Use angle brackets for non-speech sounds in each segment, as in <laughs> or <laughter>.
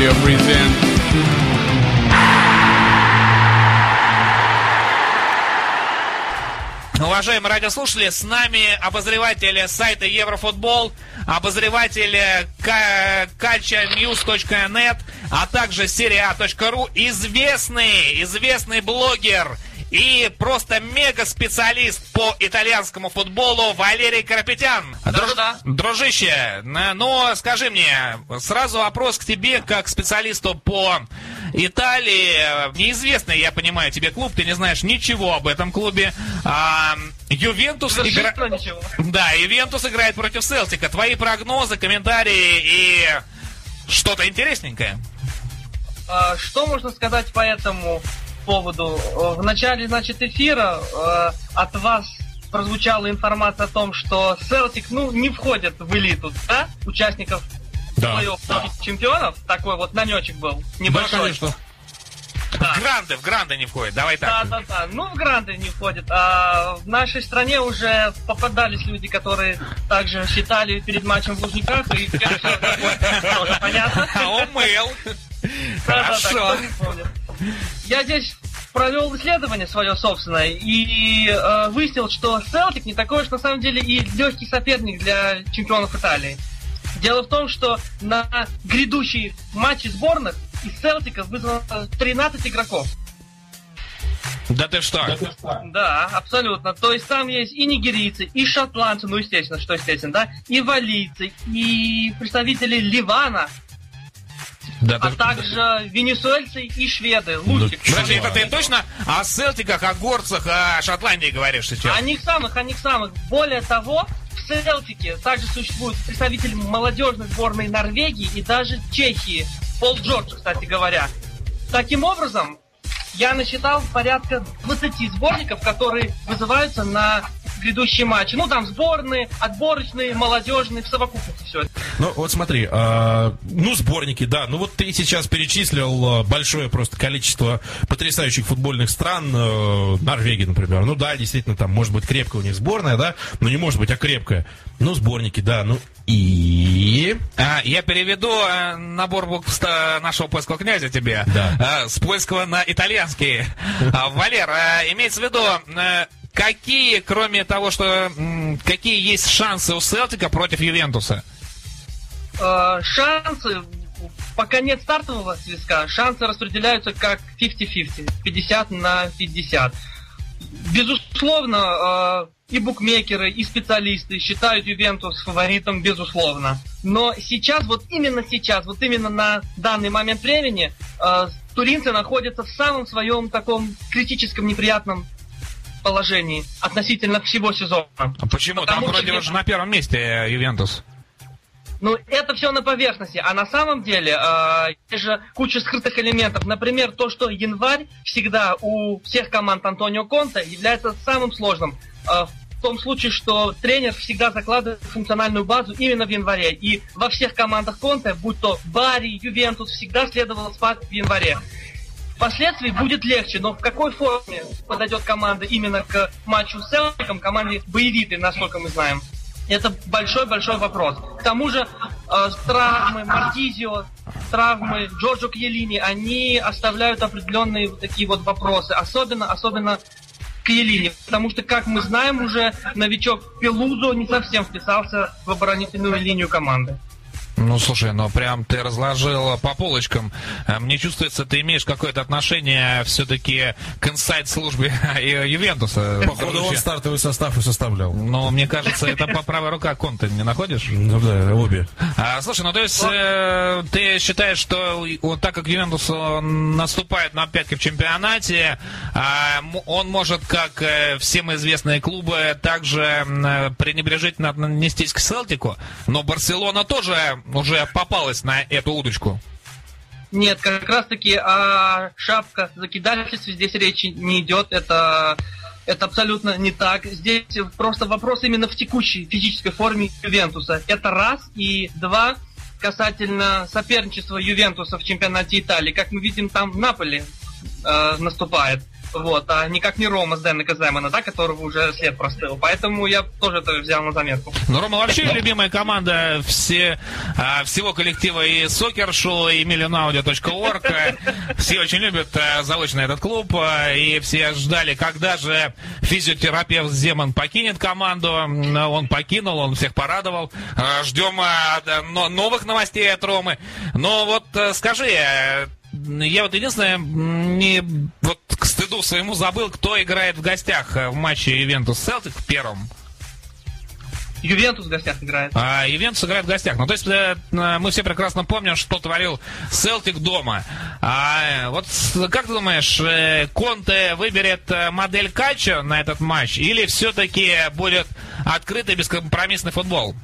Radio present. Уважаемые радиослушатели, с нами обозреватель сайта Еврофутбол, обозреватель culturenews.net, а также серия.ру, известный, известный блогер – и просто мега-специалист по итальянскому футболу Валерий Карапетян. Друж... Да. Дружище, ну скажи мне, сразу вопрос к тебе как специалисту по Италии. Неизвестный, я понимаю, тебе клуб, ты не знаешь ничего об этом клубе. А, Ювентус играет... Да, Ювентус играет против Селтика. Твои прогнозы, комментарии и что-то интересненькое. А, что можно сказать по этому поводу. В начале, значит, эфира э, от вас прозвучала информация о том, что Селтик, ну, не входит в элиту, да, участников да, плей-офф да. чемпионов. Такой вот намечек был небольшой. Да, конечно. Да. В гранды, в гранды не входит, давай так. Да, да, да. Ну, в гранды не входит. А в нашей стране уже попадались люди, которые также считали перед матчем в Лужниках, и тоже понятно. А он мыл. Хорошо. Я здесь провел исследование свое собственное и э, выяснил, что Селтик не такой уж на самом деле и легкий соперник для чемпионов Италии. Дело в том, что на грядущий матчи сборных из Селтика вызвано 13 игроков. Да ты что? Да, абсолютно. То есть там есть и нигерийцы, и шотландцы, ну естественно, что естественно, да, и валийцы, и представители Ливана, да, а ты... также венесуэльцы и шведы. Лучик. Ну, Подожди, это ты точно о Селтиках, о горцах, о Шотландии говоришь сейчас? О них самых, о них самых. Более того, в Селтике также существует представитель молодежной сборной Норвегии и даже Чехии. Пол Джордж, кстати говоря. Таким образом, я насчитал порядка 20 сборников, которые вызываются на грядущие матчи. Ну, там сборные, отборочные, молодежные, в совокупности все это. Ну, вот смотри, э, ну, сборники, да. Ну, вот ты сейчас перечислил а, большое просто количество потрясающих футбольных стран. Э, Норвегия, например. Ну, да, действительно, там может быть крепкая у них сборная, да, но не может быть, а крепкая. Ну, сборники, да, ну, и... А, я переведу э, набор букв нашего польского князя тебе. Да. Э, с польского на итальянский. <laughs> А, Валер, э, имеется в виду... Какие, кроме того, что какие есть шансы у Селтика против Ювентуса? Э, шансы, пока нет стартового свистка, шансы распределяются как 50-50, 50 на 50. Безусловно, э, и букмекеры, и специалисты считают Ювентус фаворитом, безусловно. Но сейчас, вот именно сейчас, вот именно на данный момент времени, э, туринцы находятся в самом своем таком критическом неприятном положении относительно всего сезона. А почему? Потому Там вроде уже на первом месте э, Ювентус. Ну, это все на поверхности. А на самом деле, э, есть же куча скрытых элементов. Например, то, что январь всегда у всех команд Антонио Конта является самым сложным. Э, в том случае, что тренер всегда закладывает функциональную базу именно в январе. И во всех командах Конте, будь то Бари, Ювентус, всегда следовало спад в январе. Впоследствии будет легче, но в какой форме подойдет команда именно к матчу с Селтиком, команде боевитой, насколько мы знаем. Это большой-большой вопрос. К тому же э, травмы Мартизио, травмы Джорджо Кьелини, они оставляют определенные вот такие вот вопросы. Особенно, особенно Кьелини. Потому что, как мы знаем уже, новичок Пелузо не совсем вписался в оборонительную линию команды. Ну, слушай, ну прям ты разложил по полочкам. Э, мне чувствуется, ты имеешь какое-то отношение все-таки к инсайт-службе <laughs> Ювентуса. Походу, он стартовый состав и составлял. Но мне кажется, это по правой рука Конте, не находишь? Ну да, обе. А, слушай, ну то есть э, ты считаешь, что вот так как Ювентус наступает на пятки в чемпионате, э, он может, как э, всем известные клубы, также э, пренебрежительно отнестись к Селтику, но Барселона тоже уже попалась на эту удочку? Нет, как раз таки о шапка закидательстве здесь речи не идет. Это, это абсолютно не так. Здесь просто вопрос именно в текущей физической форме Ювентуса. Это раз. И два, касательно соперничества Ювентуса в чемпионате Италии. Как мы видим, там Наполи э, наступает. Вот, а никак не Рома с Дэна Каземана, да, которого уже след простыл. Поэтому я тоже это взял на заметку. Ну, Рома вообще любимая команда все, а, всего коллектива и Сокер Шоу, и millionaudio.org. Все очень любят а, заочно этот клуб, а, и все ждали, когда же физиотерапевт Земан покинет команду. Он покинул, он всех порадовал. А, Ждем да, но- новых новостей от Ромы. Но вот а, скажи, э, я вот единственное, не вот стыду своему забыл, кто играет в гостях э, в матче Ювентус Селтик в первом. Ювентус в гостях играет. А Ювентус играет в гостях. Ну, то есть э, э, мы все прекрасно помним, что творил Селтик дома. А вот как ты думаешь, э, Конте выберет модель Качо на этот матч или все-таки будет открытый бескомпромиссный футбол?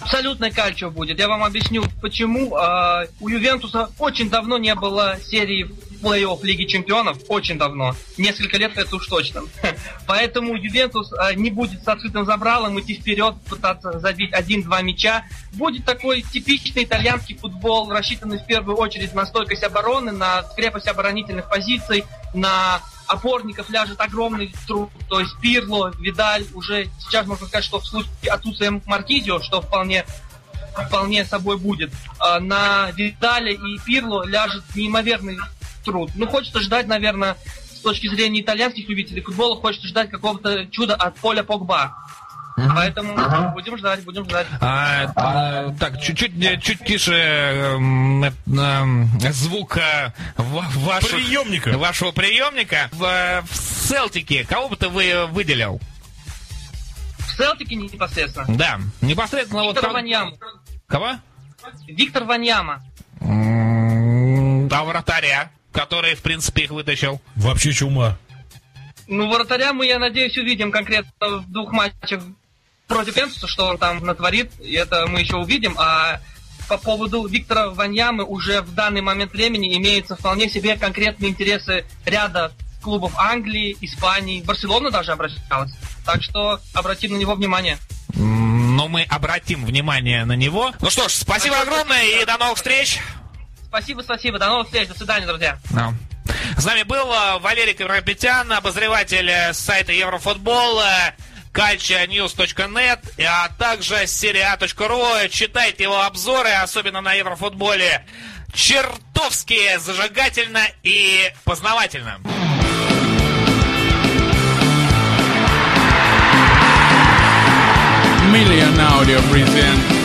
Абсолютно кальчо будет. Я вам объясню, почему. А, у Ювентуса очень давно не было серии плей-офф Лиги Чемпионов. Очень давно. Несколько лет это уж точно. <laughs> Поэтому Ювентус а, не будет с открытым забралом идти вперед, пытаться забить один-два мяча. Будет такой типичный итальянский футбол, рассчитанный в первую очередь на стойкость обороны, на крепость оборонительных позиций, на опорников ляжет огромный труд, то есть Пирло, Видаль, уже сейчас можно сказать, что в случае отсутствия Маркизио, что вполне вполне собой будет. А На Видале и Пирло ляжет неимоверный труд. Ну, хочется ждать, наверное, с точки зрения итальянских любителей футбола, хочется ждать какого-то чуда от Поля Погба. Поэтому будем ждать, будем ждать. А, э, так, чуть-чуть э, чуть тише эм, э, звук э, ва- ваших- Приемника. вашего приемника. В, э, в Селтике кого бы ты вы выделил? В Селтике непосредственно. Да, непосредственно вот... Виктор кого- Ваньяма. Кого? Виктор Ваньяма. А вратаря, который, в принципе, их вытащил. Вообще чума. Ну, вратаря мы, я надеюсь, увидим конкретно в двух матчах против Энсуса, что он там натворит, и это мы еще увидим. А по поводу Виктора Ваньямы уже в данный момент времени имеются вполне себе конкретные интересы ряда клубов Англии, Испании, Барселона даже обращалась. Так что обратим на него внимание. Но мы обратим внимание на него. Ну что ж, спасибо огромное и до новых встреч. Спасибо, спасибо. До новых встреч. До свидания, друзья. Ну. С нами был э, Валерий Ковропетян, обозреватель э, сайта Еврофутбол, э, culturenews.net, а также seria.ru. Читайте его обзоры, особенно на Еврофутболе. Чертовски зажигательно и познавательно. Million Audio present